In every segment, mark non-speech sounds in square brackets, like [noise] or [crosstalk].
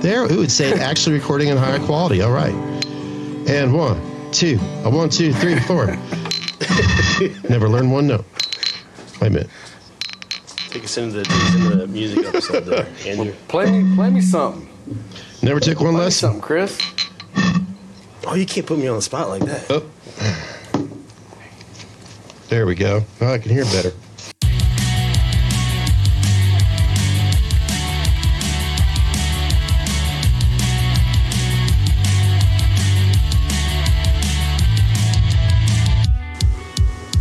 There, it would say actually recording in higher quality. All right. And one, two, a one, two, three, four. Never learned one note. Wait a minute. Take us into the, us into the music episode there, Andrew. Play me, play me something. Never took one Play me lesson. something, Chris. Oh, you can't put me on the spot like that. Oh. There we go. Oh, I can hear better.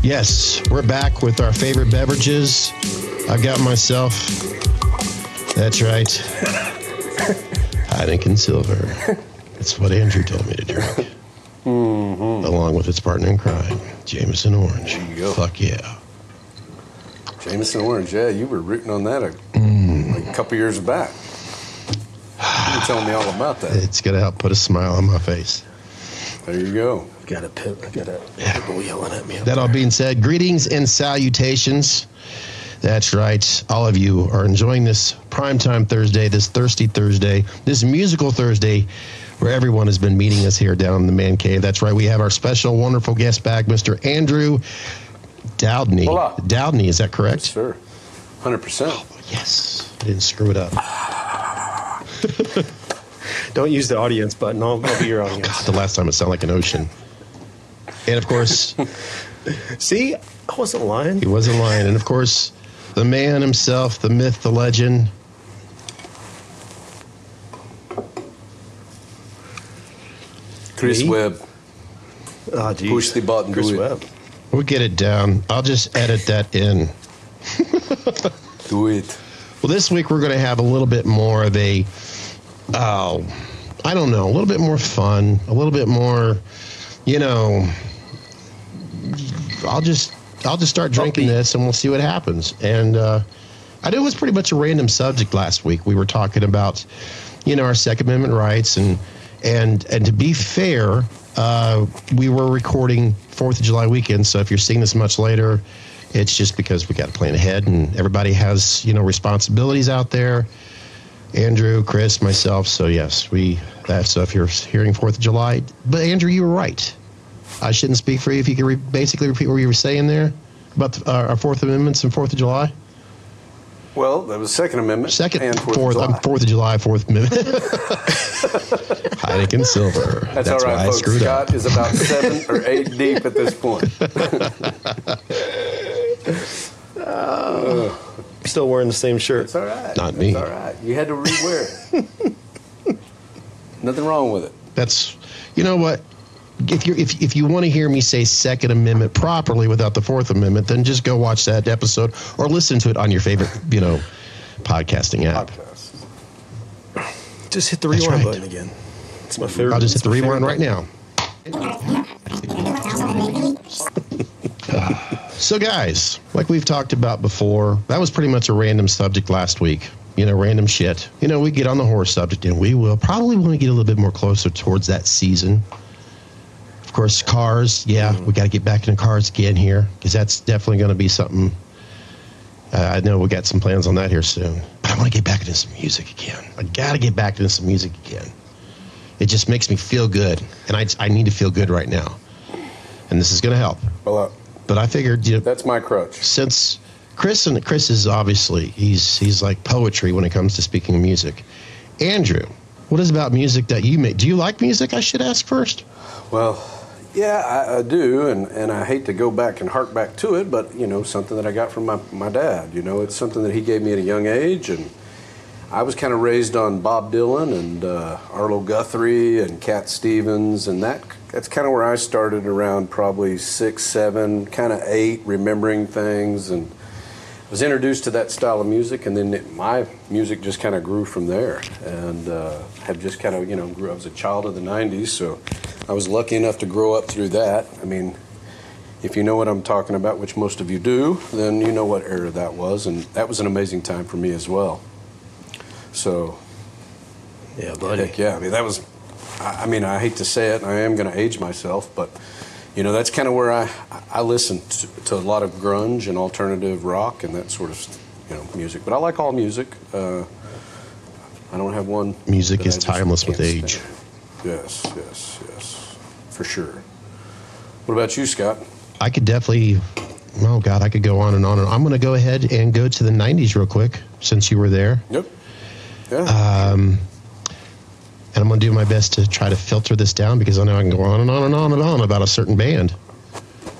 Yes, we're back with our favorite beverages. I've got myself. That's right. [laughs] Heineken Silver. That's what Andrew told me to drink. Along with its partner in crime, Jameson Orange. There you go. Fuck yeah. Jameson Orange. Yeah, you were rooting on that a, Mm. like a couple years back. You were telling me all about that. It's gonna help put a smile on my face. There you go. Got a pit. Got a people yelling at me. That all being said, greetings and salutations. That's right. All of you are enjoying this primetime Thursday, this thirsty Thursday, this musical Thursday, where everyone has been meeting us here down in the man cave. That's right. We have our special, wonderful guest back, Mr. Andrew Doudney. Hola. Doudney, is that correct? Sure. 100%. Yes. I oh, didn't screw it up. Don't use the audience button. I'll, I'll be your audience. God, the last time it sounded like an ocean. And of course, [laughs] See, I wasn't lying. He wasn't lying. And of course, the man himself, the myth, the legend. Chris Me? Webb. Ah, oh, geez. Push the button, Chris. Webb. We'll get it down. I'll just edit that in. Do it. Well, this week we're going to have a little bit more of a, oh, I don't know, a little bit more fun, a little bit more, you know, I'll just, I'll just start drinking this and we'll see what happens. And uh, I know it was pretty much a random subject last week. We were talking about, you know, our Second Amendment rights and, and, and to be fair, uh, we were recording Fourth of July weekend. So if you're seeing this much later, it's just because we got to plan ahead and everybody has, you know, responsibilities out there. Andrew, Chris, myself. So yes, we that's so if you're hearing Fourth of July. But Andrew, you were right. I shouldn't speak for you. If you could re- basically repeat what you were saying there about the, uh, our Fourth Amendments and Fourth of July. Well, that was Second Amendment. Second, and Fourth, Fourth, of July. I'm Fourth of July, Fourth Amendment. [laughs] Heineken Silver. That's, all why right, I folks. screwed Scott up. is about seven or eight deep at this point. [laughs] Still wearing the same shirt. It's all right. Not me. It's all right. You had to rewear it. [laughs] Nothing wrong with it. That's you know what. If you if if you want to hear me say Second Amendment properly without the Fourth Amendment, then just go watch that episode or listen to it on your favorite you know podcasting app. Podcast. Just hit the rewind right. button again. It's my favorite. I'll just hit the rewind favorite right now. So, guys, like we've talked about before, that was pretty much a random subject last week. You know, random shit. You know, we get on the horse subject, and we will probably want to get a little bit more closer towards that season. Of course, cars. Yeah, we got to get back into cars again here because that's definitely going to be something. Uh, I know we got some plans on that here soon, but I want to get back into some music again. I got to get back into some music again. It just makes me feel good, and I, I need to feel good right now. And this is going to help. Well, uh, But I figured, you know, that's my crutch. since Chris and Chris is obviously he's he's like poetry when it comes to speaking of music. Andrew, what is about music that you make? Do you like music? I should ask first. Well, yeah, I, I do, and, and I hate to go back and hark back to it, but you know, something that I got from my, my dad. You know, it's something that he gave me at a young age, and I was kind of raised on Bob Dylan and uh, Arlo Guthrie and Cat Stevens, and that that's kind of where I started around probably six, seven, kind of eight, remembering things, and I was introduced to that style of music, and then it, my music just kind of grew from there, and uh, have just kind of you know grew. I was a child of the '90s, so I was lucky enough to grow up through that. I mean, if you know what I'm talking about, which most of you do, then you know what era that was, and that was an amazing time for me as well. So, Yeah, buddy. heck yeah, I mean that was. I I mean, I hate to say it, and I am going to age myself, but you know that's kind of where I I listen to, to a lot of grunge and alternative rock and that sort of you know music. But I like all music. Uh, I don't have one. Music is timeless with age. stand. Yes, yes, yes, for sure. What about you, Scott? I could definitely. Oh God, I could go on and on and I'm going to go ahead and go to the '90s real quick since you were there, Yep. Yeah. And I'm going to do my best to try to filter this down because I know I can go on and on and on and on about a certain band.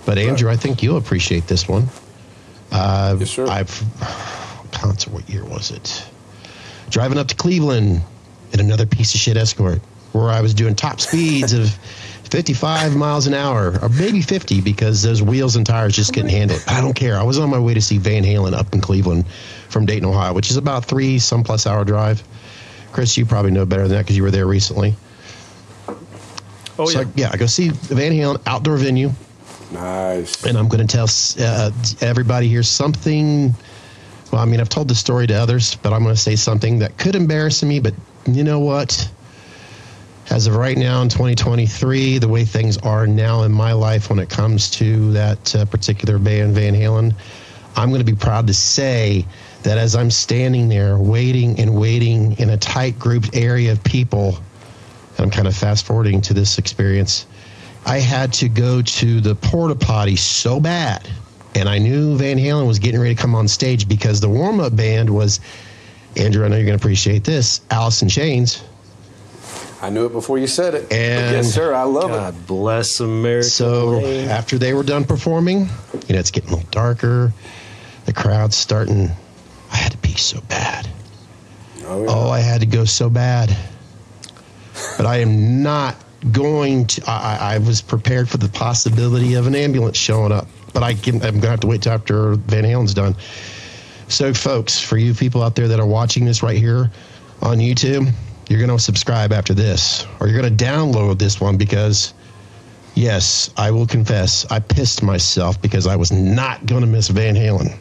But Andrew, I think you'll appreciate this one. Uh, Yes, sir. I've concert. What year was it? Driving up to Cleveland in another piece of shit Escort, where I was doing top speeds of [laughs] 55 miles an hour, or maybe 50, because those wheels and tires just couldn't handle it. I don't care. I was on my way to see Van Halen up in Cleveland from Dayton, Ohio, which is about three some plus hour drive. Chris, you probably know better than that because you were there recently. Oh so yeah. I, yeah, I go see Van Halen outdoor venue nice. and I'm going to tell uh, everybody here something. Well, I mean, I've told the story to others, but I'm going to say something that could embarrass me. But you know what? As of right now in 2023, the way things are now in my life when it comes to that uh, particular band, Van Halen, I'm going to be proud to say that as I'm standing there waiting and waiting in a tight grouped area of people, and I'm kind of fast forwarding to this experience. I had to go to the porta potty so bad, and I knew Van Halen was getting ready to come on stage because the warm up band was Andrew. I know you're going to appreciate this. Alice in Chains. I knew it before you said it. But And- yes, sir. I love it. God bless America. So after they were done performing, you know, it's getting a little darker. The crowd's starting. I had to pee so bad. Oh, yeah. Oh, I had to go so bad. But I am not going to. I, I was prepared for the possibility of an ambulance showing up, but I can, I'm going to have to wait till after Van Halen's done. So, folks, for you people out there that are watching this right here on YouTube, you're going to subscribe after this, or you're going to download this one because, yes, I will confess, I pissed myself because I was not going to miss Van Halen.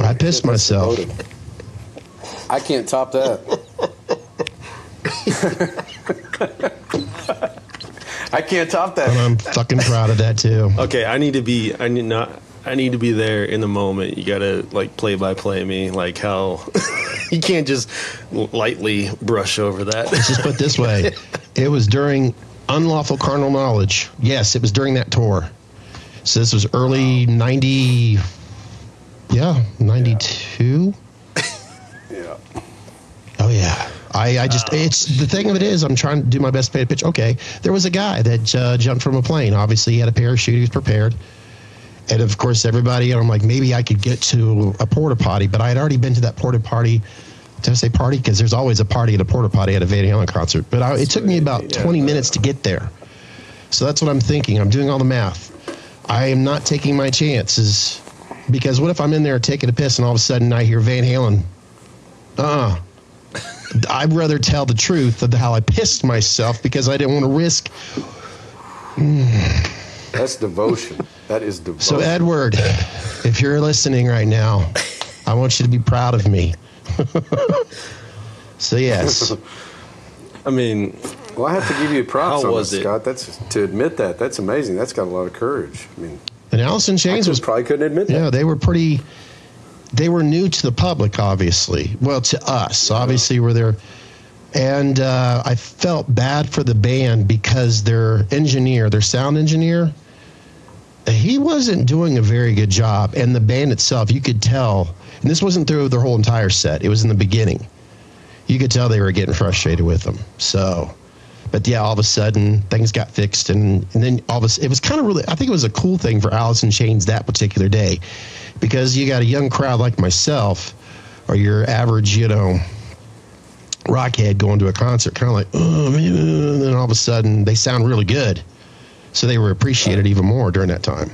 I pissed myself. I can't top that. [laughs] I can't top that. And I'm fucking proud of that too. Okay, I need to be. I need not. I need to be there in the moment. You gotta like play by play me, like how [laughs] you can't just lightly brush over that. Let's just put it this way: [laughs] it was during unlawful carnal knowledge. Yes, it was during that tour. So this was early '90. Yeah, '92. Yeah. Oh yeah. I, I just it's the thing of it is I'm trying to do my best to pay a pitch. Okay, there was a guy that uh, jumped from a plane. Obviously, he had a parachute. He was prepared, and of course, everybody. I'm like, maybe I could get to a porta potty, but I had already been to that porta potty. Did I say party? Because there's always a party at a porta potty at a Van Halen concert. But I, it took me about Yeah. 20 minutes to get there. So that's what I'm thinking. I'm doing all the math. I am not taking my chances because what if I'm in there taking a piss and all of a sudden I hear Van Halen? Uh. uh I'd rather tell the truth of how I pissed myself because I didn't want to risk. That's devotion. That is devotion. So Edward, if you're listening right now, I want you to be proud of me. [laughs] so yes, I mean, well, I have to give you props How on was that, it? Scott. That's to admit that. That's amazing. That's got a lot of courage. I mean, and Alice in Chains was probably couldn't admit that. Yeah, they were pretty. They were new to the public, obviously. Well, to us, obviously, we're there. And uh, I felt bad for the band because their engineer, their sound engineer, he wasn't doing a very good job. And the band itself, you could tell, and this wasn't through their whole entire set, it was in the beginning. You could tell they were getting frustrated with them. So, but yeah, all of a sudden things got fixed, and, and then all of a it was kind of really, I think it was a cool thing for in Chains that particular day because you got a young crowd like myself or your average, you know, rockhead going to a concert, kind of like, oh, man, and then all of a sudden they sound really good. So they were appreciated even more during that time.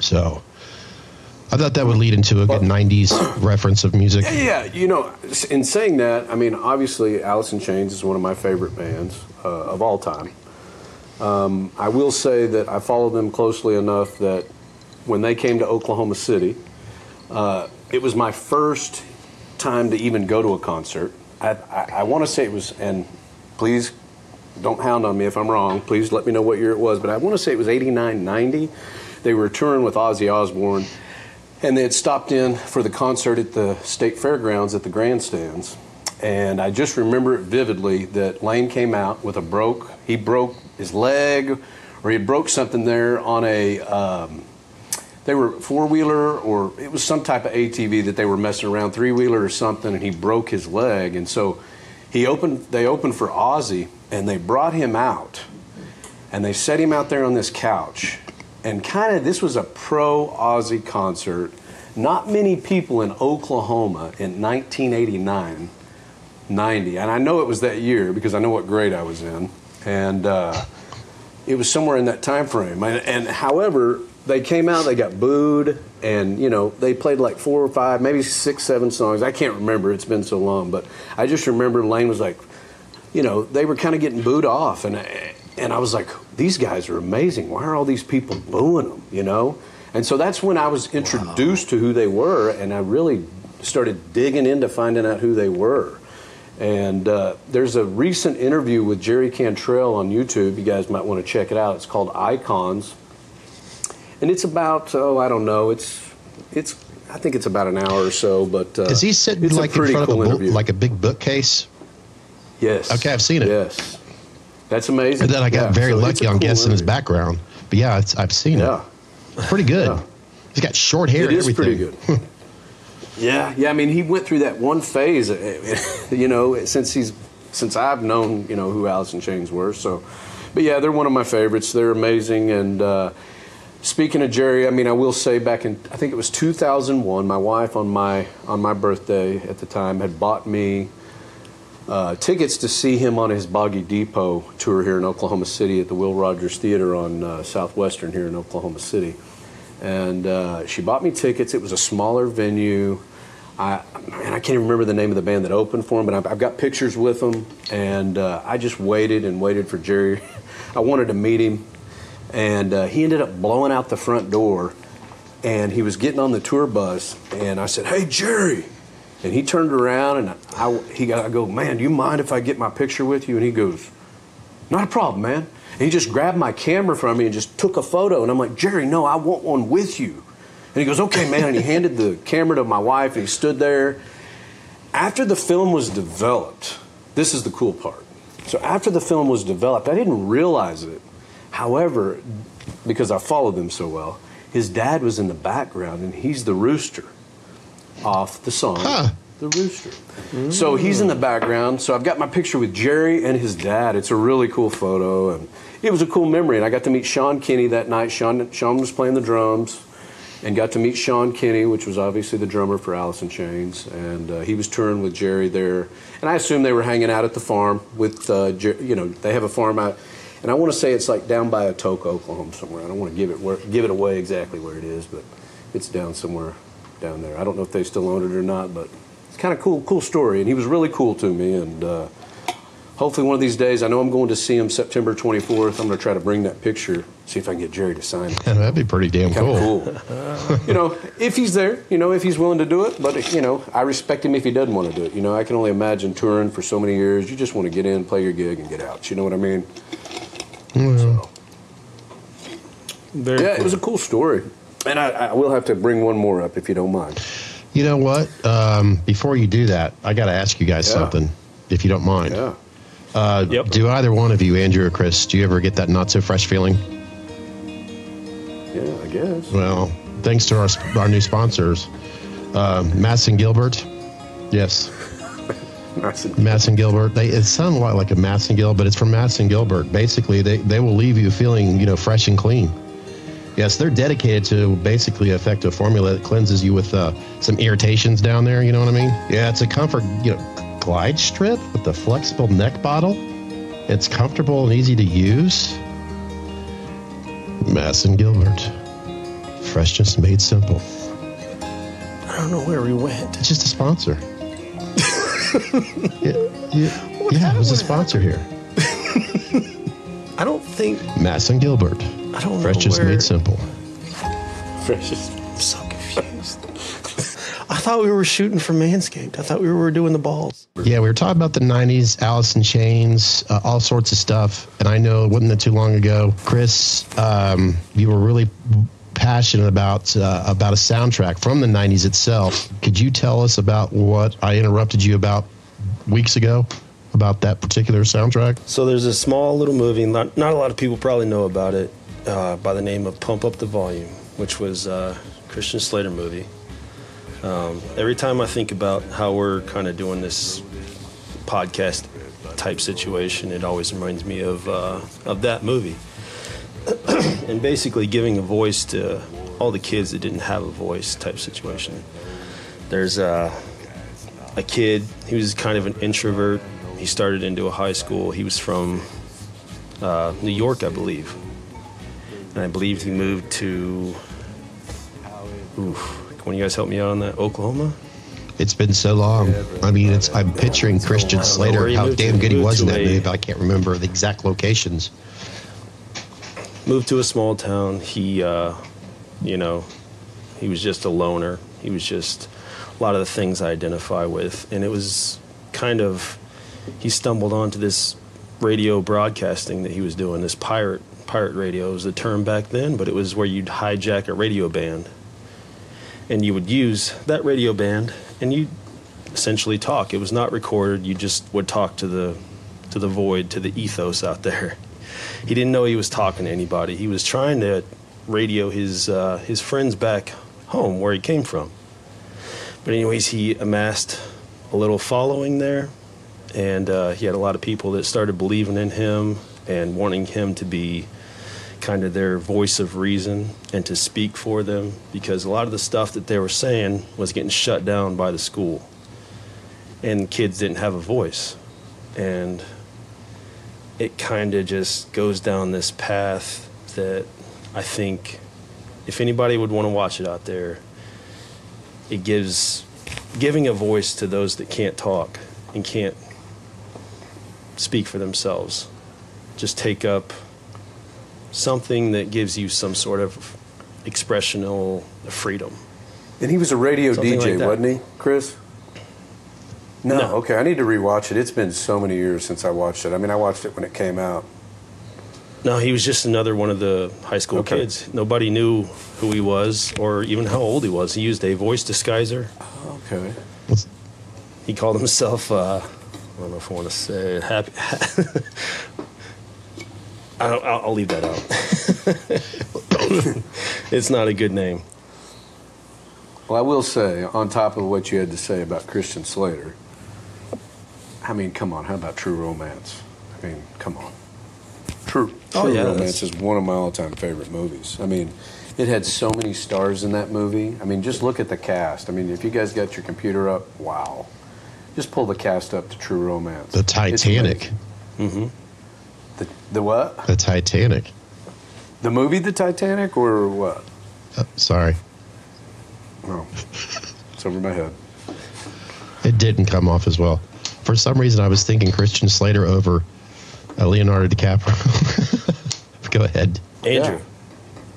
So I thought that would lead into a good 90s [coughs] reference of music. Yeah, you know, in saying that, I mean, obviously, Alice in Chains is one of my favorite bands uh, of all time. Um, I will say that I followed them closely enough that when they came to Oklahoma City, uh, it was my first time to even go to a concert. I, I, I want to say it was, and please don't hound on me if I'm wrong. Please let me know what year it was, but I want to say it was 89, 90. They were touring with Ozzy Osbourne and they had stopped in for the concert at the state fairgrounds at the grandstands. And I just remember it vividly that Lane came out with a broke, he broke his leg or he broke something there on a, um, they were four wheeler or it was some type of ATV that they were messing around, three wheeler or something, and he broke his leg. And so he opened, they opened for Ozzy and they brought him out and they set him out there on this couch. And kind of, this was a pro Ozzy concert. Not many people in Oklahoma in 1989, 90, and I know it was that year because I know what grade I was in. And uh, it was somewhere in that time frame. And, and however, they came out, they got booed, and you know they played like four or five, maybe six, seven songs. I can't remember; it's been so long. But I just remember Lane was like, you know, they were kind of getting booed off, and and I was like, these guys are amazing. Why are all these people booing them? You know, and so that's when I was introduced wow. to who they were, and I really started digging into finding out who they were. And uh, there's a recent interview with Jerry Cantrell on YouTube. You guys might want to check it out. It's called Icons, and it's about oh I don't know. It's it's I think it's about an hour or so. But uh, is he sitting like in front cool of a book, like a big bookcase? Yes. Okay, I've seen it. Yes. That's amazing. And then I got yeah, very so lucky on cool guessing interview. his background. But yeah, I've seen yeah. it. Pretty good. Yeah. He's got short hair. It is everything. pretty good. [laughs] yeah, yeah. I mean, he went through that one phase. [laughs] You know, since he's since I've known you know who Alice in Chains were. So, but yeah, they're one of my favorites. They're amazing. And uh, speaking of Jerry, I mean, I will say back in I think it was 2001, my wife on my on my birthday at the time had bought me uh, tickets to see him on his Boggy Depot tour here in Oklahoma City at the Will Rogers Theater on uh, Southwestern here in Oklahoma City. And uh, she bought me tickets. It was a smaller venue. I, and I can't even remember the name of the band that opened for him, but I've, I've got pictures with him. And uh, I just waited and waited for Jerry. [laughs] I wanted to meet him. And uh, he ended up blowing out the front door. And he was getting on the tour bus. And I said, Hey, Jerry. And he turned around and I, he, I go, man, do you mind if I get my picture with you? And he goes, not a problem, man. And he just grabbed my camera from me and just took a photo. And I'm like, Jerry, no, I want one with you. And he goes, okay, man. And he handed the camera to my wife and he stood there. After the film was developed, this is the cool part. So after the film was developed, I didn't realize it. However, because I followed them so well, his dad was in the background and he's the rooster off the song. Huh. The Rooster. Mm. So he's in the background. So I've got my picture with Jerry and his dad. It's a really cool photo, and it was a cool memory. And I got to meet Sean Kinney that night. Sean, Sean was playing the drums, and got to meet Sean Kinney, which was obviously the drummer for Alice in Chains, and uh, he was touring with Jerry there. And I assume they were hanging out at the farm with, uh, Jer- you know, they have a farm out, and I want to say it's like down by Atoka, Oklahoma, somewhere. I don't want to give it where, give it away exactly where it is, but it's down somewhere down there. I don't know if they still own it or not, but it's kind of cool, cool story. And he was really cool to me. And uh, hopefully one of these days, I know I'm going to see him September 24th. I'm going to try to bring that picture, see if I can get Jerry to sign it. Yeah, that'd be pretty damn cool. cool. you know, if he's there, you know, if he's willing to do it. But, you know, I respect him if he doesn't want to do it. You know, I can only imagine touring for so many years. You just want to get in, play your gig, and get out. You know what I mean? Mm-hmm. So. Very yeah, cool. it was a cool story. And I, I, will have to bring one more up if you don't mind. You know what? Um, before you do that, I got to ask you guys yeah. something, if you don't mind. Yeah. Uh, yep. Do either one of you, Andrew or Chris, do you ever get that not so fresh feeling? Yeah, I guess. Well, thanks to our our new sponsors, uh, Madsen Gilbert. Yes. [laughs] Madsen Gilbert. They it sounds a lot like a Madsen Gilbert, but it's from Madsen Gilbert. Basically, they, they will leave you feeling you know fresh and clean. Yes, they're dedicated to basically effective formula that cleanses you with uh, some irritations down there. You know what I mean? Yeah, it's a comfort, you know, glide strip with the flexible neck bottle. It's comfortable and easy to use. Madsen Gilbert, freshness made simple. I don't know where we went. It's just a sponsor. [laughs] yeah, yeah, yeah it was a sponsor here. [laughs] I don't think Madsen Gilbert. I don't know. Fresh just where... made simple. Fresh just. I'm so confused. [laughs] I thought we were shooting for Manscaped. I thought we were doing the balls. Yeah, we were talking about the 90s, Alice in Chains, uh, all sorts of stuff. And I know it wasn't that too long ago, Chris, um, you were really passionate about uh, about a soundtrack from the '90s itself. Could you tell us about what I interrupted you about weeks ago about that particular soundtrack? So there's a small little movie. Not not a lot of people probably know about it. Uh, by the name of Pump Up the Volume, which was a Christian Slater movie. Um, every time I think about how we're kind of doing this podcast type situation, it always reminds me of uh, of that movie. [clears throat] and basically giving a voice to all the kids that didn't have a voice type situation. There's a, a kid, he was kind of an introvert. He started into a high school. He was from uh, New York, I believe. And I believe he moved to, oof, can you guys help me out on that? Oklahoma? It's been so long. I mean, it's I'm picturing Christian Slater, how damn good he was in that movie, but I can't remember the exact locations moved to a small town. He, uh, you know, he was just a loner. He was just a lot of the things I identify with, and it was kind of he stumbled onto this radio broadcasting that he was doing. This pirate pirate radio was the term back then, but it was where you'd hijack a radio band, and you would use that radio band, and you essentially talk. It was not recorded. You just would talk to the to the void, to the ethos out there [laughs] he didn't know he was talking to anybody. He was trying to radio his uh, his friends back home where he came from. But anyways, he amassed a little following there, and uh, he had a lot of people that started believing in him and wanting him to be kind of their voice of reason and to speak for them because a lot of the stuff that they were saying was getting shut down by the school and kids didn't have a voice and it kind of just goes down this path that I think if anybody would want to watch it out there, it gives giving a voice to those that can't talk and can't speak for themselves. Just take up something that gives you some sort of expressional freedom. And he was a radio Something DJ, like wasn't he, Chris? No, No. okay. I need to rewatch it. It's been so many years since I watched it. I mean, I watched it when it came out. No, he was just another one of the high school Okay. kids. Nobody knew who he was or even how old he was. He used a voice disguiser. Okay. He called himself, uh, I don't know if I want to say it, happy. [laughs] I don't, I'll, I'll leave that out. [laughs] it's not a good name. Well, I will say, on top of what you had to say about Christian Slater, I mean, come on. How about True Romance? I mean, come on. True, True Oh, yeah, Romance that's- is one of my all-time favorite movies. I mean, it had so many stars in that movie. I mean, just look at the cast. I mean, if you guys got your computer up, wow. Just pull the cast up to True Romance. The It's Titanic. amazing. The, the what? The Titanic. The movie The Titanic or what? Uh, sorry, Oh, it's over my head. it didn't come off as well. For some reason, I was thinking Christian Slater over uh, Leonardo DiCaprio. [laughs] Go ahead. Andrew,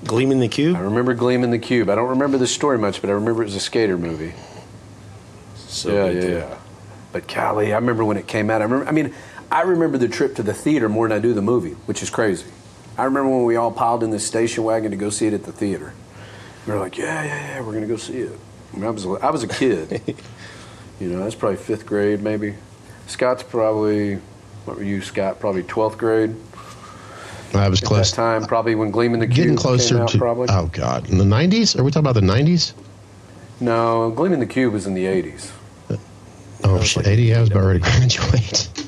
Gleaming the Cube? I remember Gleaming the Cube. I don't remember the story much, but I remember it was a skater movie. So yeah, yeah, too. yeah. But golly, I remember when it came out. I remember. I mean, I remember the trip to the theater more than I do the movie, which is crazy. I remember when we all piled in this station wagon to go see it at the theater. We were like, yeah, yeah, yeah, we're gonna go see it. I, mean, I was, I was a kid. [laughs] you know, that's probably fifth grade, maybe. Scott's probably, what were you, Scott? Probably twelfth grade. I was At close. that time, probably when Gleaming the Cube Getting closer out, to. probably. Oh God, in the '90s? Are we talking about the '90s? No, Gleaming the Cube was in the '80s. Oh shit, 80. I was about ready to graduate. [laughs]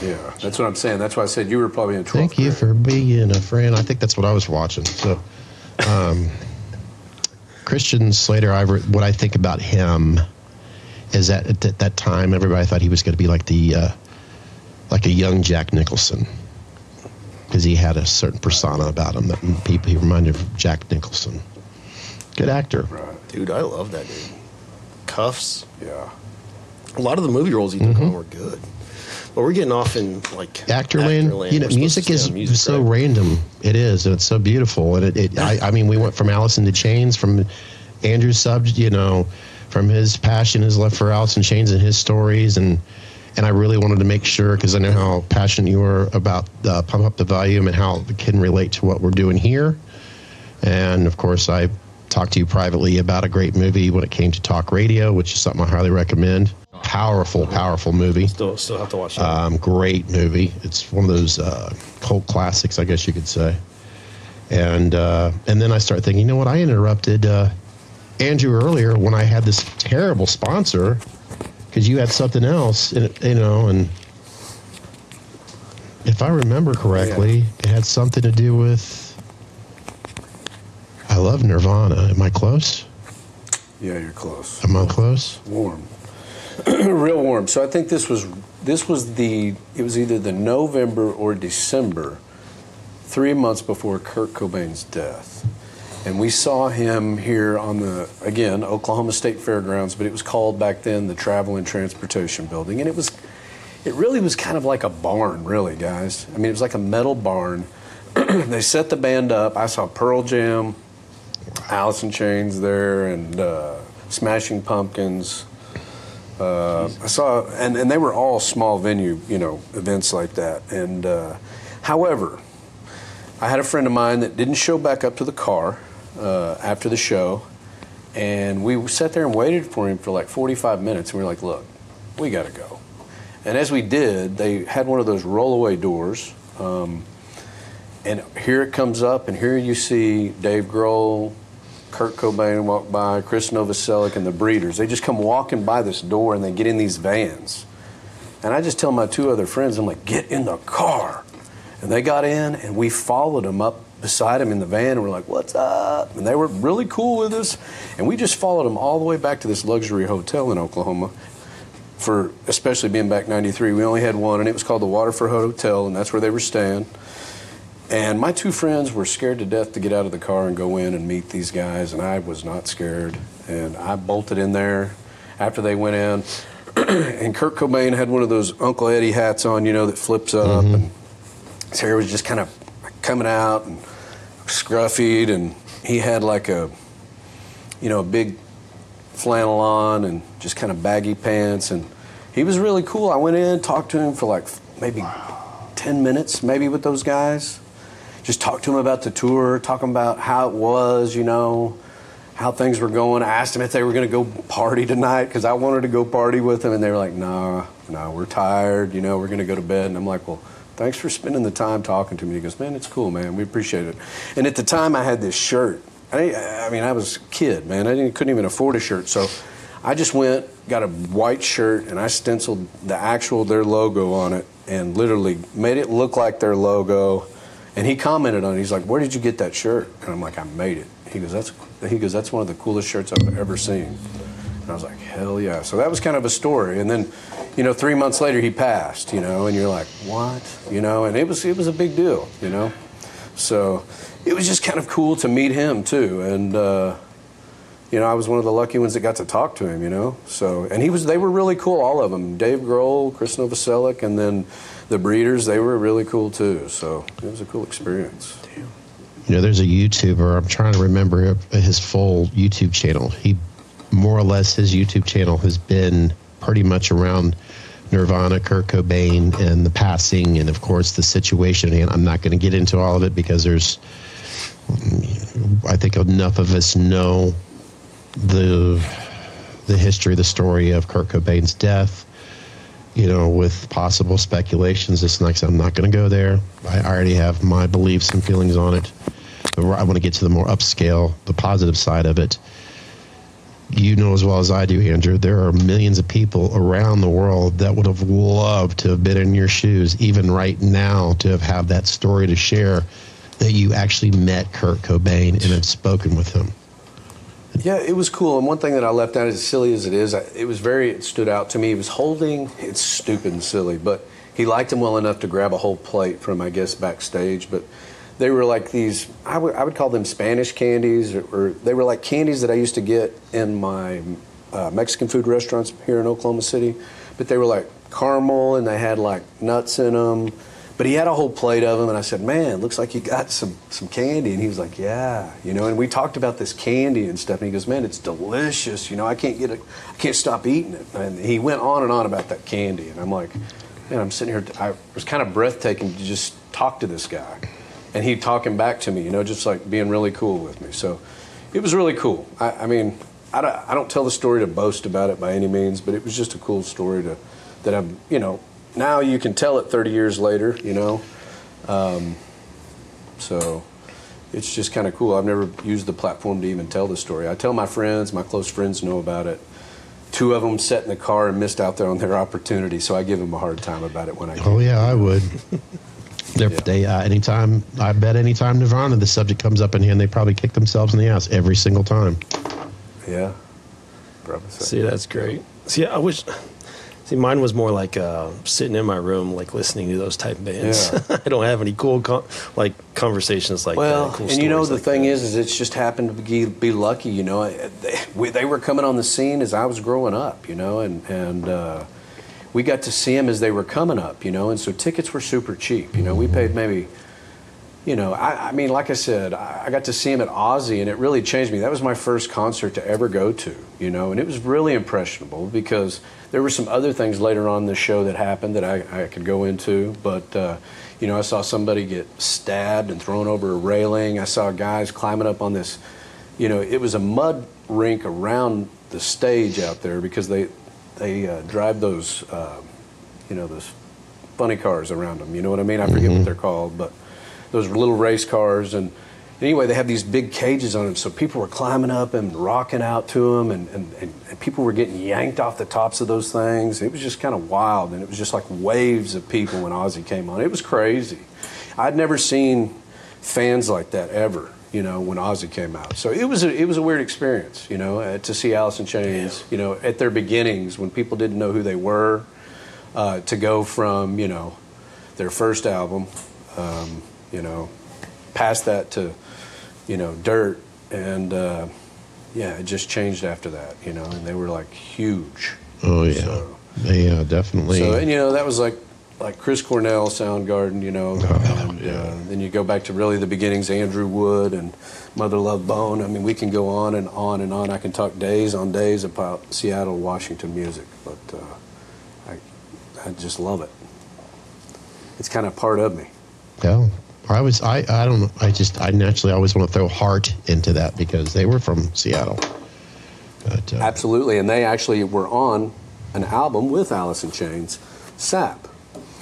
Yeah, that's what I'm saying. That's why I said you were probably in 12th Thank you for being a friend. I think that's what I was watching. So, um, Christian Slater, I re- what I think about him is that at that, that time, everybody thought he was going to be like the uh, like a young Jack Nicholson because he had a certain persona about him that people he reminded of Jack Nicholson. Good actor. Right. Dude, I love that dude. Cuffs. Yeah. A lot of the movie roles he took on were good. But we're getting off in like Actorland, Actorland. you know, music is music, so right? random. It is, and it's so beautiful. And it, it I, I mean, we went from Alice in the Chains, from Andrew's sub, you know, from his passion, his love for Alice in Chains and his stories, and and I really wanted to make sure because I know how passionate you are about uh, pump up the volume and how it can relate to what we're doing here. And of course, I talked to you privately about a great movie when it came to talk radio, which is something I highly recommend. Powerful, powerful movie. Still, still have to watch that. Um, great movie. It's one of those uh, cult classics, I guess you could say. And uh, and then I start thinking, you know what? I interrupted uh, Andrew earlier when I had this terrible sponsor because you had something else, in it, you know. And if I remember correctly, it had something to do with. I love Nirvana. Am I close? Yeah, you're close. Am I close? Warm, [clears throat] real warm. So I think this was this was the it was either the November or December, three months before Kurt Cobain's death, and we saw him here on the again Oklahoma State Fairgrounds, but it was called back then the Travel and Transportation Building, and it was it really was kind of like a barn, really, guys. I mean, it was like a metal barn. [clears throat] they set the band up. I saw Pearl Jam, Alice in Chains there, and uh, Smashing Pumpkins. Uh, I saw, and, and they were all small venue, you know, events like that. And uh, however, I had a friend of mine that didn't show back up to the car uh, after the show, and we sat there and waited for him for like 45 minutes. And we were like, "Look, we got to go." And as we did, they had one of those rollaway doors. Um, and here it comes up, and here you see Dave Grohl, Kurt Cobain walked by, Chris Novoselic, and the Breeders. They just come walking by this door, and they get in these vans. And I just tell my two other friends, I'm like, get in the car. And they got in, and we followed them up beside them in the van, and we're like, what's up? And they were really cool with us. And we just followed them all the way back to this luxury hotel in Oklahoma for especially being back 93 we only had one and it was called the waterford hotel and that's where they were staying and my two friends were scared to death to get out of the car and go in and meet these guys and i was not scared. And i bolted in there after they went in. [clears throat] And kurt cobain had one of those uncle eddie hats on you know that flips up mm-hmm. and his hair was just kind of coming out and scruffied and he had like a you know a big flannel on and just kind of baggy pants and he was really cool. I went in talked to him for like maybe 10 minutes maybe with those guys just talked to him about the tour talking about how it was you know how things were going i asked him if they were going to go party tonight because i wanted to go party with them and they were like nah nah we're tired you know we're going to go to bed and i'm like well thanks for spending the time talking to me he goes man it's cool man we appreciate it and at the time i had this shirt I, I mean, I was a kid, man. I couldn't even afford a shirt. So I just went, got a white shirt, and I stenciled the actual their logo on it and literally made it look like their logo. And he commented on it. He's like, "Where did you get that shirt?" And I'm like, "I made it." He goes, "That's," he goes, "That's one of the coolest shirts I've ever seen." And I was like, "Hell yeah!" So that was kind of a story. And then, you know, three months later, he passed. You know, and you're like, "What?" You know, and it was it was a big deal. You know, so it was just kind of cool to meet him too, and uh, you know I was one of the lucky ones that got to talk to him. You know, so and he was they were really cool, all of them. Dave Grohl, Chris Novoselic, and then the Breeders. They were really cool too. So it was a cool experience. You know, there's a YouTuber. I'm trying to remember his full YouTube channel. He more or less his YouTube channel has been pretty much around Nirvana, Kurt Cobain, and the passing, and of course the situation. And I'm not going to get into all of it because there's, I think enough of us know the the history, the story of Kurt Cobain's death. You know, with possible speculations. It's like I'm not going to go there. I already have my beliefs and feelings on it. But I want to get to the more upscale, the positive side of it you know as well as I do, Andrew, there are millions of people around the world that would have loved to have been in your shoes, even right now, to have had that story to share that you actually met Kurt Cobain and have spoken with him. Yeah, it was cool. And one thing that I left out, as silly as it is, it was very, it stood out to me. He was holding, it's stupid and silly, but he liked him well enough to grab a whole plate from, I guess, backstage. But they were like these I would, I would call them spanish candies or, or, they were like candies that i used to get in my uh, mexican food restaurants here in oklahoma city but they were like caramel and they had like nuts in them but he had a whole plate of them and i said man looks like you got some some candy and he was like yeah you know and we talked about this candy and stuff and he goes man it's delicious you know i can't get it i can't stop eating it and he went on and on about that candy and i'm like man i'm sitting here i was kind of breathtaking to just talk to this guy and he talking back to me, you know, just like being really cool with me. So it was really cool. I, I mean, I don't, I don't tell the story to boast about it by any means, but it was just a cool story to that I'm, you know, now you can tell it 30 years later, you know. Um, so it's just kind of cool. I've never used the platform to even tell the story. I tell my friends, my close friends know about it. Two of them sat in the car and missed out there on their opportunity, so I give them a hard time about it when I. Oh yeah, I would. [laughs] They're, yeah. They uh, anytime I bet anytime Nirvana the subject comes up in hand, they probably kick themselves in the ass every single time. Yeah. Probably so. See, that's great. See, I wish. See, mine was more like uh, sitting in my room, like listening to those type bands. Yeah. [laughs] I don't have any cool con- like conversations like well, that. Cool and you know the like thing that. is, is it's just happened to be, be lucky. You know, they, we, they, were coming on the scene as I was growing up. You know, and and uh, we got to see them as they were coming up. You know, and so tickets were super cheap. You know, we paid maybe you know, I, I, mean, like I said, I, I, got to see him at Ozzy, and it really changed me. That was my first concert to ever go to, you know, and it was really impressionable because there were some other things later on in the show that happened that I, I could go into. But, uh, you know, I saw somebody get stabbed and thrown over a railing. I saw guys climbing up on this, you know, it was a mud rink around the stage out there because they they uh, drive those, uh, you know, those funny cars around them. You know what I mean? I forget mm-hmm. what they're called, but those little race cars. And anyway, they have these big cages on them, so people were climbing up and rocking out to them, and, and, and people were getting yanked off the tops of those things. It was just kind of wild, and it was just like waves of people when Ozzy came on. It was crazy. I'd never seen fans like that ever. You know, when Ozzy came out, so it was a, it was a weird experience. You know, uh, to see Alice in Chains. You know, at their beginnings when people didn't know who they were, uh, to go from you know their first album, um, you know, past that to, you know, dirt. And uh, yeah, it just changed after that, you know, and they were like huge. Oh, yeah. So, yeah, definitely. So, and you know, that was like, like Chris Cornell, Soundgarden, you know, oh, and yeah. uh, then you go back to really the beginnings, Andrew Wood and Mother Love Bone. I mean, we can go on and on and on. I can talk days on days about Seattle, Washington music, but uh, I, I just love it. It's kind of part of me. Yeah, I was I I don't know I just I naturally always want to throw heart into that because they were from Seattle. But, uh, Absolutely, and they actually were on an album with Alice in Chains, Sap.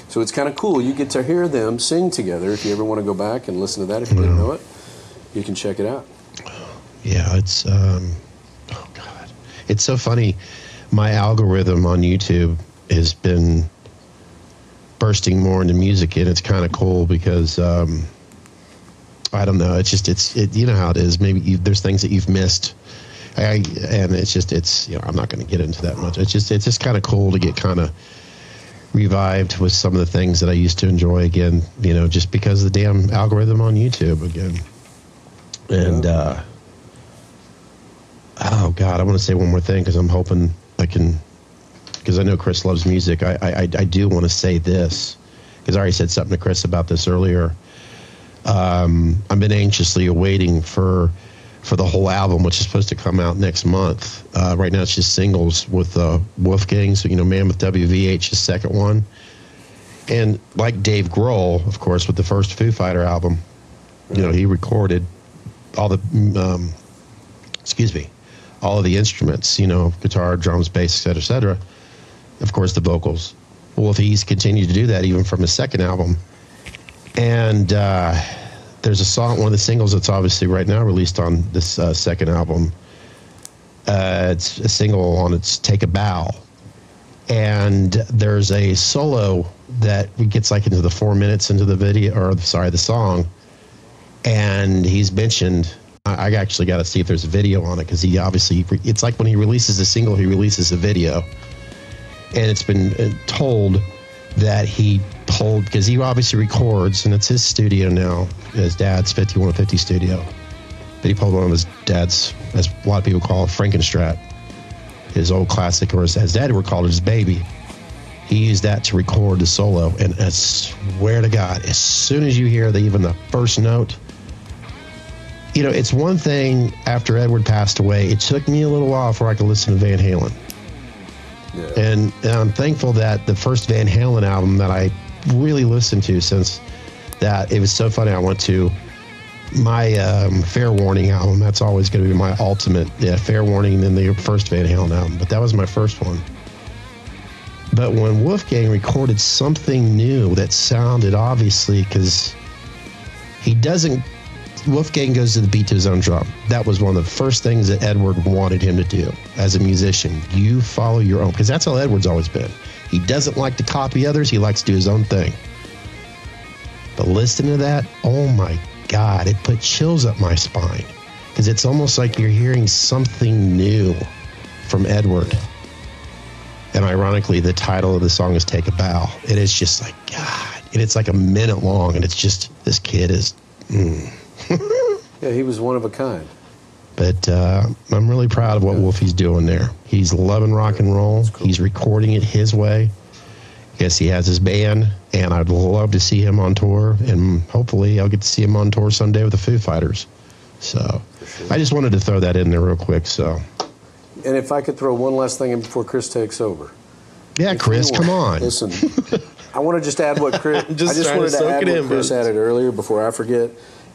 So it's kind of cool. You get to hear them sing together. If you ever want to go back and listen to that, if you didn't know it, you can check it out. Yeah, it's um, oh god, it's so funny. My algorithm on YouTube has been bursting more into music, and it's kind of cool because um, I don't know. It's just it's it, you know how it is. Maybe you, there's things that you've missed. I, and it's just it's you know I'm not going to get into that much. It's just it's just kind of cool to get kind of revived with some of the things that I used to enjoy again. You know, just because of the damn algorithm on YouTube again. And uh, oh god, I want to say one more thing because I'm hoping I can because I know Chris loves music, I, I, I do want to say this because I already said something to Chris about this earlier. Um, I've been anxiously awaiting for for the whole album, which is supposed to come out next month. Uh, right now, it's just singles with uh, Wolfgang, so you know, Mammoth WVH, the second one, and like Dave Grohl, of course, with the first Foo Fighter album, you know, he recorded all the um, excuse me, all of the instruments, you know, guitar, drums, bass, et cetera, et cetera of course, the vocals. Well, if he's continued to do that even from his second album. And uh, there's a song, one of the singles that's obviously right now released on this uh, second album. Uh, it's a single on its Take a Bow. And there's a solo that gets like into the four minutes into the video, or sorry, the song. And he's mentioned, I actually got to see if there's a video on it because he obviously, it's like when he releases a single, he releases a video and it's been uh, told that he pulled because he obviously records, and it's his studio now, his dad's 5150 studio. But he pulled one of his dad's, as a lot of people call it, Frankenstrat, his old classic, or as, as dad would call it, his baby. He used that to record the solo, and I swear to God, as soon as you hear the, even the first note, you know, it's one thing after Edward passed away. It took me a little while before I could listen to Van Halen And, and I'm thankful that the first Van Halen album that I really listened to since that it was so funny. I went to my um, Fair Warning album. That's always going to be my ultimate. Yeah, Fair Warning, then the first Van Halen album. But that was my first one. But when Wolfgang recorded something new that sounded obviously because he doesn't. Wolfgang goes to the beat to his own drum. That was one of the first things that Edward wanted him to do as a musician. You follow your own, because that's how Edward's always been. He doesn't like to copy others, he likes to do his own thing. But listen to that, oh my God, it put chills up my spine. Because it's almost like you're hearing something new from Edward. And ironically, the title of the song is Take a Bow. And It is just like, God. And it's like a minute long, and it's just, this kid is. Mm. [laughs] Yeah, he was one of a kind. But uh, I'm really proud of what Wolfie's doing there. He's loving rock and roll. cool. He's recording it his way. Yes, he has his band, and I'd love to see him on tour. And hopefully, I'll get to see him on tour someday with the Foo Fighters. So, I just wanted to throw that in there real quick. So, And if I could throw one last thing in before Chris takes over. yeah, If Chris, come on. Listen, I want to just add what Chris. [laughs] just I just wanted to to, add what in, Chris bro. added earlier before I forget.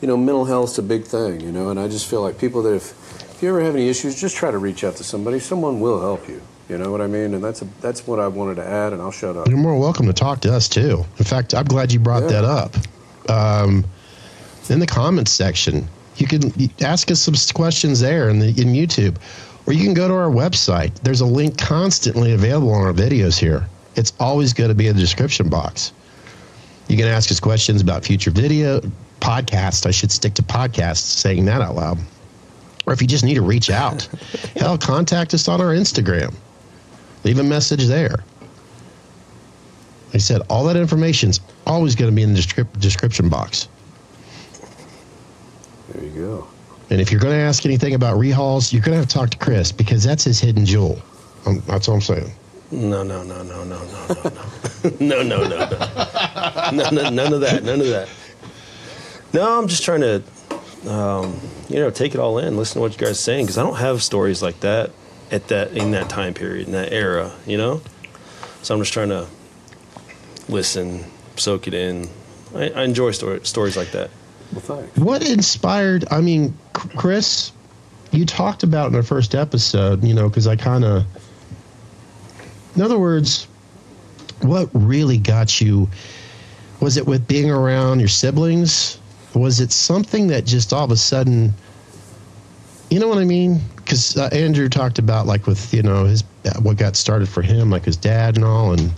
You know, mental health's a big thing. You know, and I just feel like people that if if you ever have any issues, just try to reach out to somebody. Someone will help you. You know what I mean? And that's a, that's what I wanted to add. And I'll shut up. You're more welcome to talk to us too. In fact, I'm glad you brought Yeah. that up. Um, in the comments section, you can ask us some questions there in the in YouTube, or you can go to our website. There's a link constantly available on our videos here. It's always going to be in the description box. You can ask us questions about future video podcast. I should stick to podcasts, saying that out loud. Or if you just need to reach out, [laughs] hell, contact us on our Instagram. Leave a message there. Like I said, all that information's always going to be in the descrip- description box. There you go. And if you're going to ask anything about rehauls, you're going to have to talk to Chris because that's his hidden jewel. Um, that's all I'm saying. No, no, no, no, no, no, no, no, [laughs] no, no, no, no, no, no, none of that, none of that. No, I'm just trying to, um, you know, take it all in, listen to what you guys are saying, because I don't have stories like that at that in that time period in that era, you know. So I'm just trying to listen, soak it in. I, I enjoy story, stories like that. Well, thanks. What inspired? I mean, Chris, you talked about in our first episode, you know, because I kind of, in other words, what really got you? Was it with being around your siblings? Was it something that just all of a sudden, you know what I mean? Because uh, Andrew talked about like with you know his what got started for him, like his dad and all, and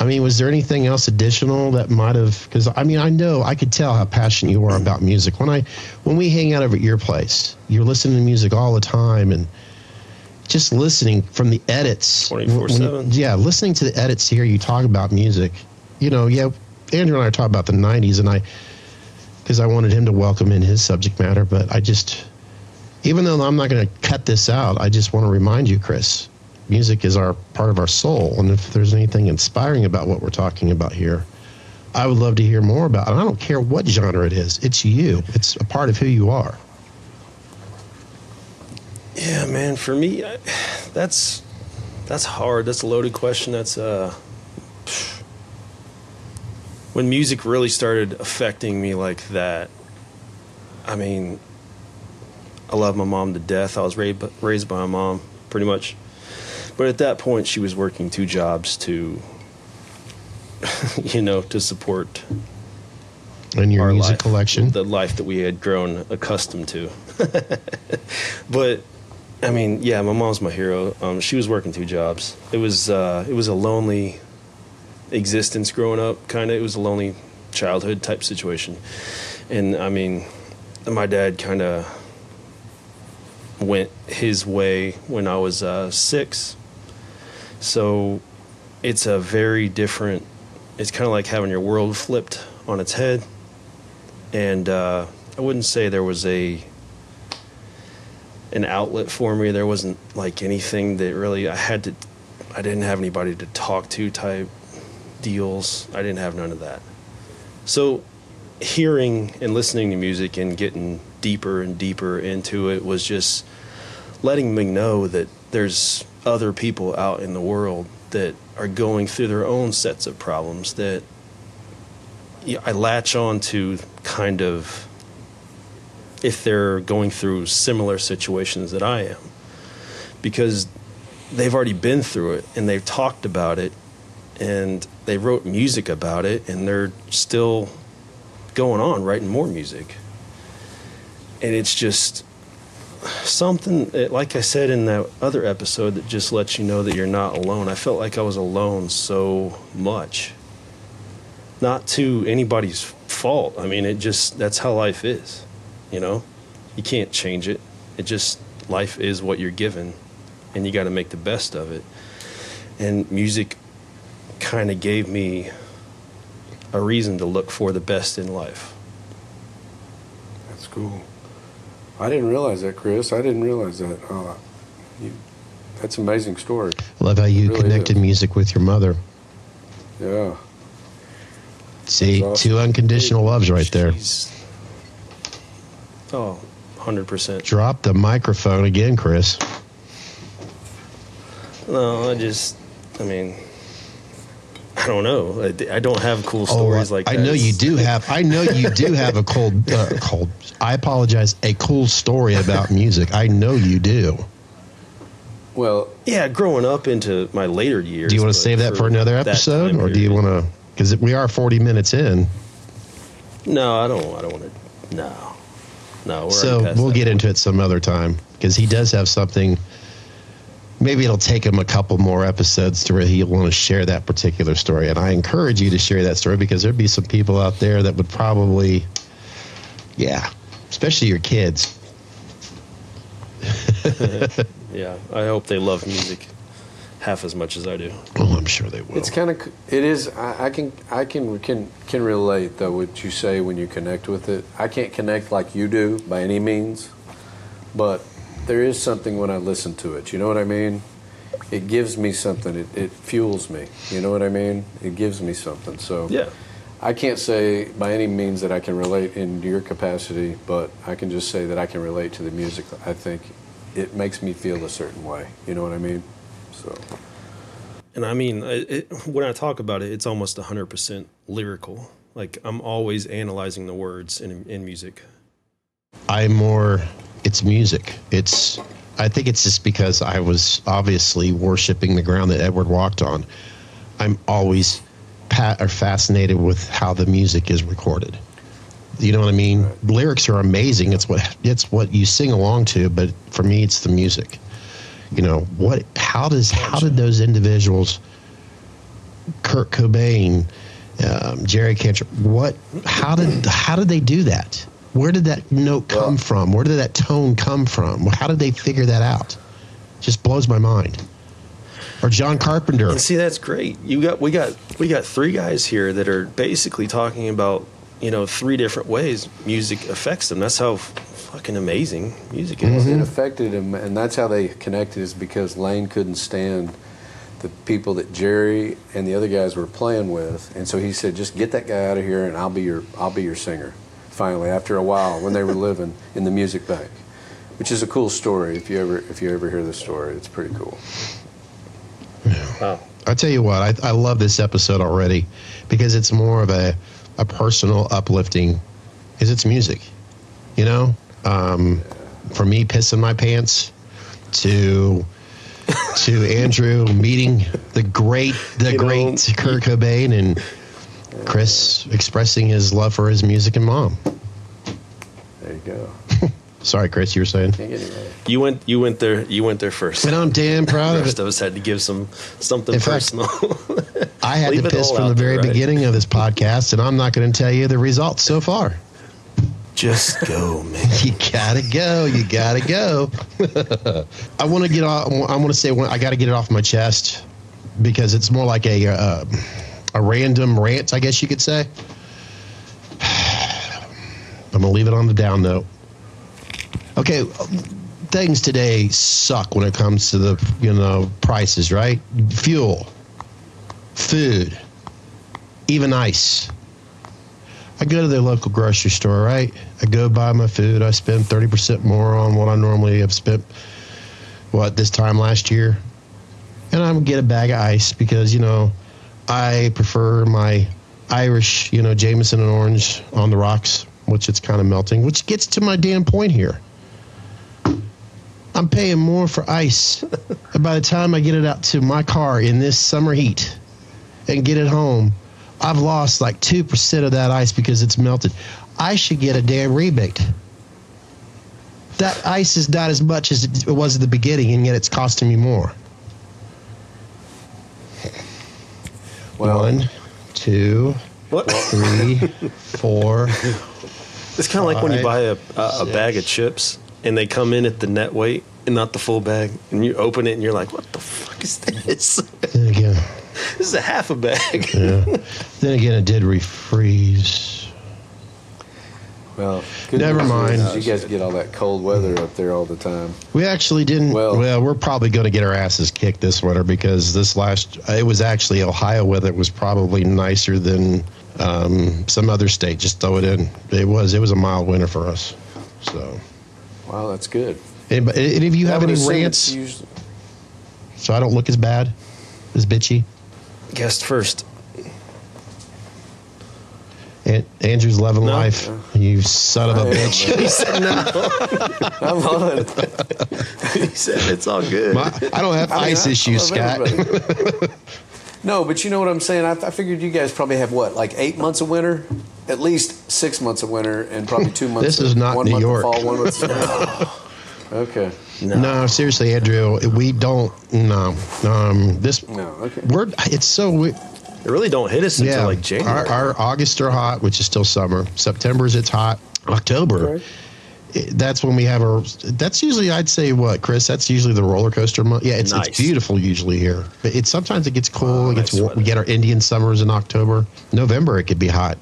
I mean, was there anything else additional that might have? Because I mean, I know I could tell how passionate you are about music. When I, when we hang out over at your place, you're listening to music all the time and just listening from the edits. 24/7. When Yeah, listening to the edits here, you talk about music. You know, yeah, Andrew and I talk about the '90s, and I, because I wanted him to welcome in his subject matter, but I just, even though I'm not going to cut this out, I just want to remind you, Chris, music is our part of our soul, and if there's anything inspiring about what we're talking about here, I would love to hear more about. it. I don't care what genre it is; it's you. It's a part of who you are. Yeah, man. For me, I, that's that's hard. That's a loaded question. That's uh, when music really started affecting me like that. I mean, I love my mom to death. I was raised raised by my mom, pretty much. But at that point, she was working two jobs to, [laughs] you know, to support And your our music life, collection. the life that we had grown accustomed to. [laughs] but I mean, yeah, my mom's my hero. Um, she was working two jobs. It was uh, it was a lonely existence growing up. Kind of, it was a lonely childhood type situation. And I mean, my dad kind of went his way when I was uh, six. So it's a very different. It's kind of like having your world flipped on its head and uh, I wouldn't say there was a an outlet for me. There wasn't like anything that really I had to. I didn't have anybody to talk to type deals. I didn't have none of that. So hearing and listening to music and getting deeper and deeper into it was just letting me know that there's other people out in the world that are going through their own sets of problems that I latch on to kind of if they're going through similar situations that I am because they've already been through it and they've talked about it and they wrote music about it and they're still going on writing more music. And it's just something eh, like i said in that other episode that just lets you know that you're not alone. I felt like i was alone so much. Not to anybody's fault. I mean it just that's how life is you know? You can't change it. It just life is what you're given and you got to make the best of it. And music kind of gave me a reason to look for the best in life. That's cool. I didn't realize that, Chris. I didn't realize that. Uh, you, that's an amazing story. Love how you really connected is. music with your mother. Yeah. See, awesome. two unconditional loves right there. Oh, 100%. Drop the microphone again, Chris. No, I just, I mean, I don't know. I, I don't have cool oh, stories oh, like I that. know you do have. I know you do [laughs] have a cold, uh, cold. I apologize. A cool story about music. I know you do. Well, yeah, growing up into my later years. Do you want to save that for, for another episode, or do you want to? Because we are forty minutes in. No, I don't. I don't want to. No, no. so we'll get point. into it some other time because he does have something maybe it'll take him a couple more episodes to where he'll want to share that particular story. And I encourage you to share that story because there'd be some people out there that would probably, yeah, especially your kids. [laughs] yeah, I hope they love music half as much as I do. Oh, I'm sure they will. It's kind of it is. I, I, can I can can can relate though what you say when you connect with it. I can't connect like you do by any means, but there is something when I listen to it. You know what I mean? It gives me something. It, it fuels me. You know what I mean? It gives me something. So yeah. I can't say by any means that I can relate in your capacity, but I can just say that I can relate to the music. I think it makes me feel a certain way. You know what I mean? So. And I mean, it, when I talk about it, it's almost 100% lyrical. Like I'm always analyzing the words in, in music. I'm more it's music. It's I think it's just because I was obviously worshiping the ground that Edward walked on. I'm always pat or fascinated with how the music is recorded. You know what I mean? Right. Lyrics are amazing. It's what it's what you sing along to, but for me, it's the music. You know what? How does how did those individuals, Kurt Cobain, um, Jerry Cantrell, what? How did how did they do that? Where did that note come well, from? Where did that tone come from? How did they figure that out? Just blows my mind. Or John Carpenter. And see, that's great. You got we got we got three guys here that are basically talking about you know three different ways music affects them. That's how fucking amazing music is. Mm-hmm. It affected him, and that's how they connected. Is because Layne couldn't stand the people that Jerry and the other guys were playing with, and so he said, "Just get that guy out of here, and I'll be your I'll be your singer." Finally after a while when they were living in the music bank, which is a cool story. If you ever if you ever hear the story, it's pretty cool. Yeah. Wow. I tell you what, I, I love this episode already because it's more of a a personal uplifting, because it's music, you know. Um, for me, pissing my pants to to Andrew meeting the great the you great know, Kurt Cobain and Chris expressing his love for his music and mom. There you go. [laughs] Sorry, Chris, you were saying. You went. You went there. You went there first. And I'm damn [laughs] proud of it. rest of us had to give some something In personal. Fact, [laughs] I had to piss from the very there, right? beginning of this podcast, and I'm not going to tell you the results so far. Just go, man. you gotta go. You gotta go. I want to get off. I want to say I got to get it off my chest because it's more like a. Uh, a random rant, I guess you could say. [sighs] I'm gonna leave it on the down note. Okay, things today suck when it comes to the you know prices, right? Fuel, food, even ice. I go to the local grocery store, right? I go buy my food. I spend 30% more on what I normally have spent, what, this time last year. And to get a bag of ice because, you know, I prefer my Irish, you know, Jameson and orange on the rocks, which it's kind of melting, which gets to my damn point here. I'm paying more for ice. [laughs] by the time I get it out to my car in this summer heat and get it home, I've lost like 2% of that ice because it's melted. I should get a damn rebate. That ice is not as much as it was at the beginning, and yet it's costing me more. Well, One, two, What? three, [laughs] four. It's kind of like when you buy a, a, a bag of chips and they come in at the net weight and not the full bag, and you open it and you're like, "What the fuck is this? [laughs] Then again, this is a half a bag." yeah. [laughs] Then again, it did refreeze. Well, good Never news mind. is You guys get all that cold weather up there all the time. We actually didn't. Well- Well, we're probably going to get our asses kicked this winter because this last it was actually Ohio weather was probably nicer than um, some other state. Just throw it in. It was. It was a mild winter for us. So, Wow, that's good. anybody, any of you I have would any assume rants? usually- So I don't look as bad, as bitchy. Guest first. And Andrew's loving No. life. You son of a I bitch. [laughs] he said no. I'm on it. he said it's all good. My- I don't have I mean, ice I- I issues, love Scott. [laughs] no, but you know what I'm saying. I, I figured you guys probably have what, like eight months of winter, at least six months of winter, and probably two months. This of, is not one New month York. Of fall, one month of [laughs] okay. No, seriously, Andrew, we don't. No, um, this No. Okay. we're. It's so. We, It really don't hit us until yeah, like January. Our, our August are hot, which is still summer. September's it's hot. October, Okay. it- that's when we have our. That's usually I'd say what Chris. That's usually the roller coaster month. Yeah, it's Nice. it's beautiful usually here. But it's sometimes it gets cool. Oh, it gets nice warm. we get our Indian summers in October. November it could be hot.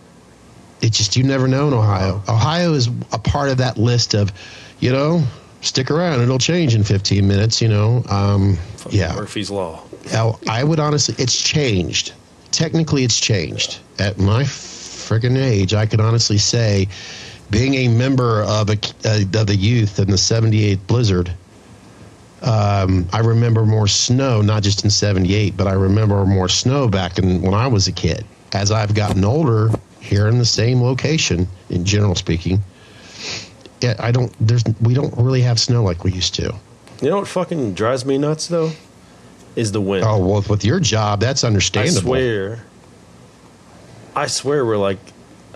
It just you never know in Ohio. Ohio is a part of that list of, you know, stick around. It'll change in 15 minutes. You know, um, yeah. Murphy's Law. Now, I would honestly, it's changed. Technically, it's changed. At my friggin' age, I could honestly say, being a member of a uh, of the youth in the '78 blizzard, um, I remember more snow, not just in '78, but I remember more snow back in when I was a kid. As I've gotten older, here in the same location, in general speaking, I don't. There's we don't really have snow like we used to. You know what fucking drives me nuts though? Is the wind. Oh well, with your job, that's understandable. I swear. I swear we're like,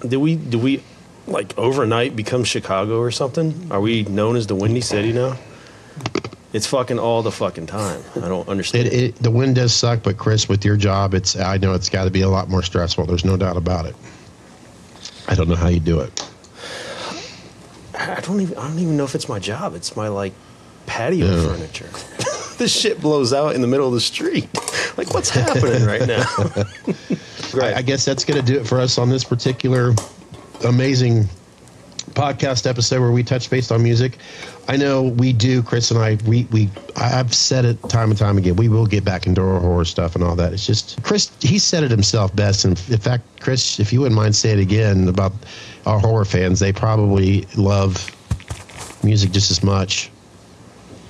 do we do we like overnight become Chicago or something? Are we known as the Windy City now? It's fucking all the fucking time. I don't understand. It, it the wind does suck, but Chris, with your job, it's I know it's got to be a lot more stressful. There's no doubt about it. I don't know how you do it. I don't even I don't even know if it's my job. It's my like patio Yeah. furniture. [laughs] [laughs] this shit blows out in the middle of the street. Like what's happening right now? [laughs] I, I guess that's going to do it for us on this particular amazing podcast episode where we touch base on music. I know we do, Chris and I. We we I've said it time and time again. We will get back into our horror stuff and all that. It's just Chris. He said it himself best. And in fact, Chris, if you wouldn't mind saying it again about our horror fans, they probably love music just as much.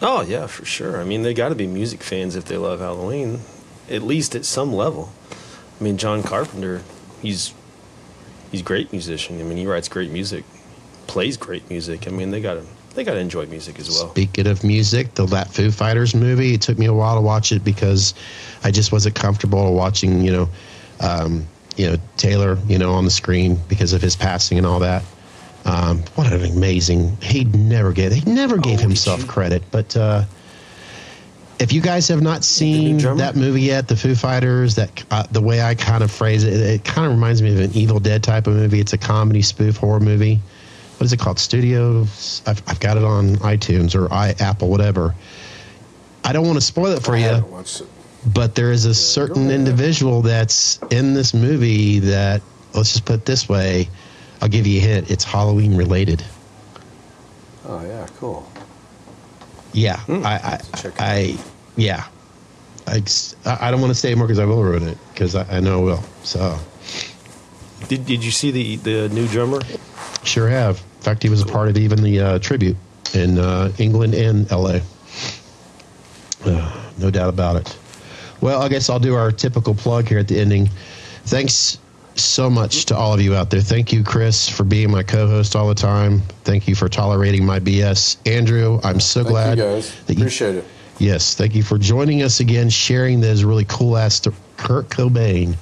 Oh yeah, for sure. I mean, they got to be music fans if they love Halloween, at least at some level. I mean, John Carpenter, he's he's a great musician. I mean, he writes great music, plays great music. I mean, they got to they got to enjoy music as well. Speaking of music, the that Foo Fighters movie, it took me a while to watch it because I just wasn't comfortable watching, you know, um, you know Taylor, you know, on the screen because of his passing and all that. Um, what an amazing! He never gave he never gave Oh, himself you- credit. But uh, if you guys have not seen that movie yet, the Foo Fighters, that uh, the way I kind of phrase it, it kind of reminds me of an Evil Dead type of movie. It's a comedy spoof horror movie. What is it called? Studio. I've, I've got it on iTunes or i Apple, whatever. I don't want to spoil it for I you haven't watched it. but there is a certain individual that's in this movie that let's just put it this way i'll give you a hint. It's halloween related. Oh yeah, cool. yeah i Check i, I yeah. I, I don't want to say more because i will ruin it because I, I know I will so. Did Did you see the the new drummer? sure have. In fact he was a part of even the uh, tribute in uh, england and la uh, no doubt about it. Well i guess i'll do our typical plug here at the ending. Thanks so much to all of you out there. Thank you, Chris, for being my co-host all the time. Thank you for tolerating my BS, Andrew. I'm so Thank glad you guys. that you Appreciate it. Yes, thank you for joining us again, sharing those really cool ass sto- Kurt Cobain,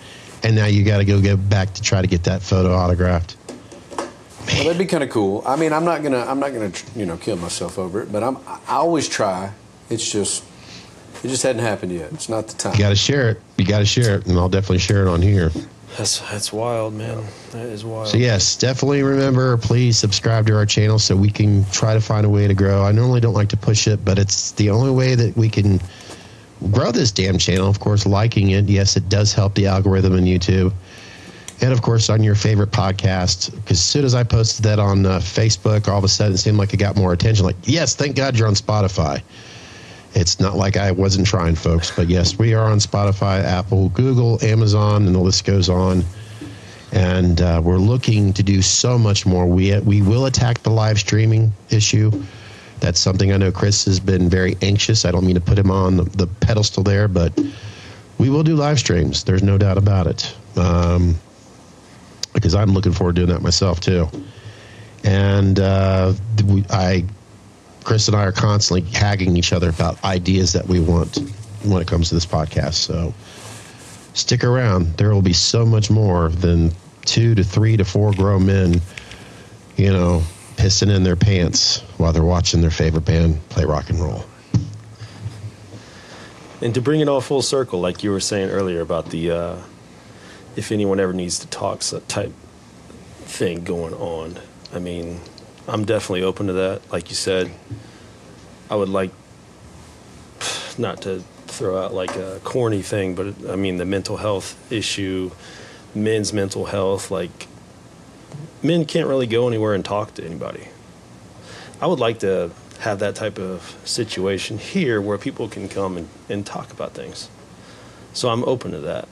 and now you got to go get back to try to get that photo autographed. Well, that'd be kind of cool. I mean, I'm not gonna, I'm not gonna, you know, kill myself over it, but I'm, I always try. It's just, it just hadn't happened yet. It's not the time. You got to share it. You got to share it, and I'll definitely share it on here. That's that's wild, man. That is wild. So yes, definitely remember. Please subscribe to our channel so we can try to find a way to grow. I normally don't like to push it, but it's the only way that we can grow this damn channel. Of course, liking it, yes, it does help the algorithm in YouTube, and of course on your favorite podcast. Because as soon as I posted that on uh, Facebook, all of a sudden it seemed like it got more attention. Like, yes, thank God you're on Spotify. It's not like I wasn't trying, folks, but yes, we are on Spotify, Apple, Google, Amazon, and the list goes on and uh, we're looking to do so much more. We we will attack the live streaming issue. That's something I know Chris has been very anxious. I don't mean to put him on the, the pedestal there, but we will do live streams. There's no doubt about it. Um, because I'm looking forward to doing that myself too. And uh, I, Chris and I are constantly hagging each other about ideas that we want when it comes to this podcast. So stick around. There will be so much more than two to three to four grown men, you know, pissing in their pants while they're watching their favorite band play rock and roll. And to bring it all full circle, like you were saying earlier about the uh, if anyone ever needs to talk type thing going on, I mean, I'm definitely open to that. Like you said, I would like not to throw out like a corny thing, but I mean the mental health issue, men's mental health, like men can't really go anywhere and talk to anybody. I would like to have that type of situation here where people can come and, and talk about things. So I'm open to that.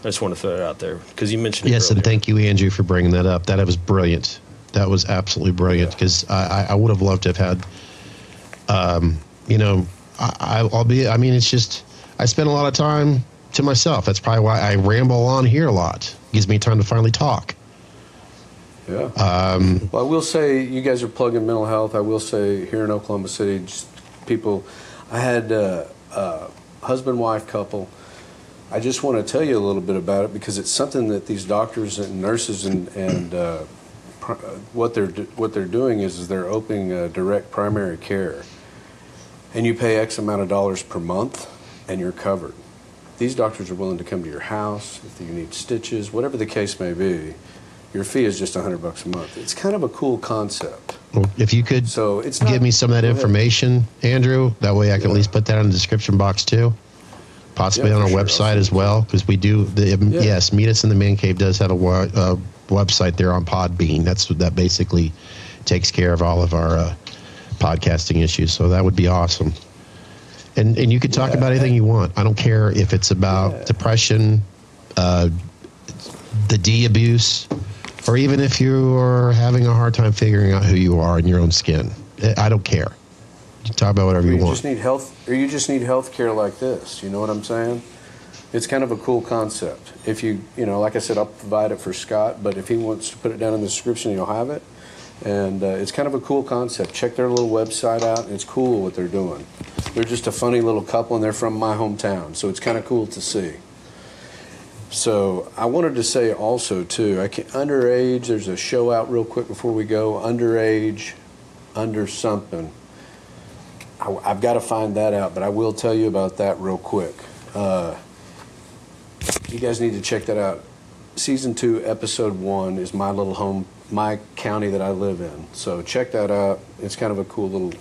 I just want to throw it out there because you mentioned it Yes, and thank you, Andrew, for bringing that up. That was brilliant. That was absolutely brilliant because I, I, I would have loved to have had, um, you know, I, I'll be. I mean, it's just I spend a lot of time to myself. That's probably why I ramble on here a lot. gives me time to finally talk. Yeah. Um, Well, I will say you guys are plugging mental health. I will say here in Oklahoma City, just people. I had uh, a husband wife couple. I just want to tell you a little bit about it because it's something that these doctors and nurses and and uh, uh, what they're what they're doing is, is they're opening uh, direct primary care, and you pay X amount of dollars per month, and you're covered. These doctors are willing to come to your house if you need stitches, whatever the case may be. Your fee is just 100 bucks a month. It's kind of a cool concept. well, if you could So it's give me some of that information, Andrew, that way I can Yeah. at least put that in the description box too. Possibly Yeah, on our sure. Website as well, because we do the Yeah. yes, Meet Us in the Man Cave does have a uh, website there on Podbean. That's that basically takes care of all of our uh, podcasting issues. So that would be awesome. And and you can talk Yeah. about anything you want. I don't care if it's about Yeah. depression, uh, the D abuse, or even if you are having a hard time figuring out who you are in your own skin. I don't care. You talk about whatever Or you you want. just need health, or you just need health care like this. You know what I'm saying? It's kind of a cool concept. If you, you know, like I said, I'll provide it for Scott, but if he wants to put it down in the description, you'll have it. And uh, it's kind of a cool concept. Check their little website out. It's cool what they're doing. They're just a funny little couple, and they're from my hometown, so it's kind of cool to see. So I wanted to say also too, I can underage. There's a show out real quick before we go. Underage, under something. I, I've got to find that out, but I will tell you about that real quick. Uh, you guys need to check that out. Season two, episode one is my little home, my county that I live in. So check that out. It's kind of a cool little,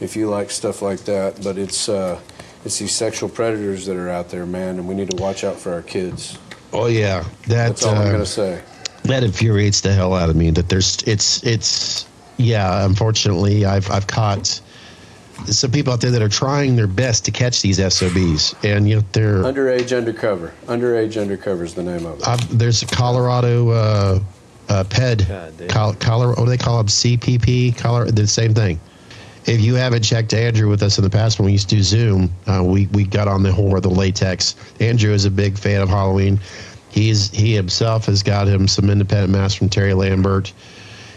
if you like stuff like that. But it's uh, it's these sexual predators that are out there, man, and we need to watch out for our kids. Oh yeah, that That's all I'm uh, gonna say. that infuriates the hell out of me. That there's it's it's yeah. Unfortunately, I've I've caught some people out there that are trying their best to catch these SOBs, and you know they're Underage undercover. Underage undercover is the name of it. I've, there's a Colorado uh, uh, PED, God damn. Col- Colorado, what do they call them? CPP, Colorado, the same thing. If you haven't checked Andrew with us in the past when we used to do Zoom, uh, we we got on the horror of the latex. Andrew is a big fan of Halloween. He's he himself has got him some independent masks from Terry Lambert,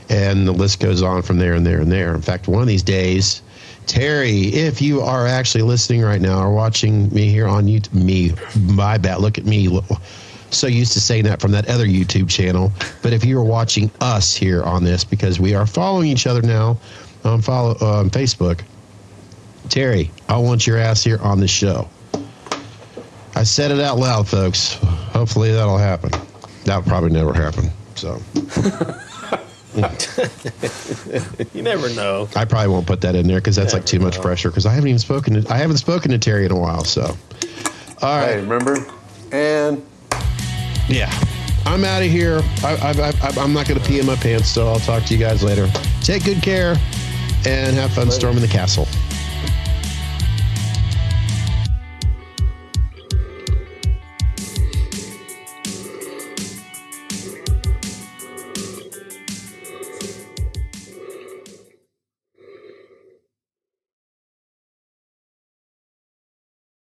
and the list goes on from there and there and there. In fact, one of these days, Terry, if you are actually listening right now or watching me here on YouTube, me, my bad, look at me. So used to saying that from that other YouTube channel, but if you are watching us here on this, because we are following each other now on follow uh, on Facebook, Terry, I want your ass here on the show. I said it out loud, folks. Hopefully that'll happen. That'll probably never happen. So [laughs] [laughs] You never know. I probably won't put that in there because that's like too much pressure. Because I haven't even spoken. To, I haven't spoken to Terry in a while. So, all Hey, right, remember? And yeah, I'm out of here. I, I, I, I'm not going to pee in my pants. So I'll talk to you guys later. Take good care and have fun storming the castle.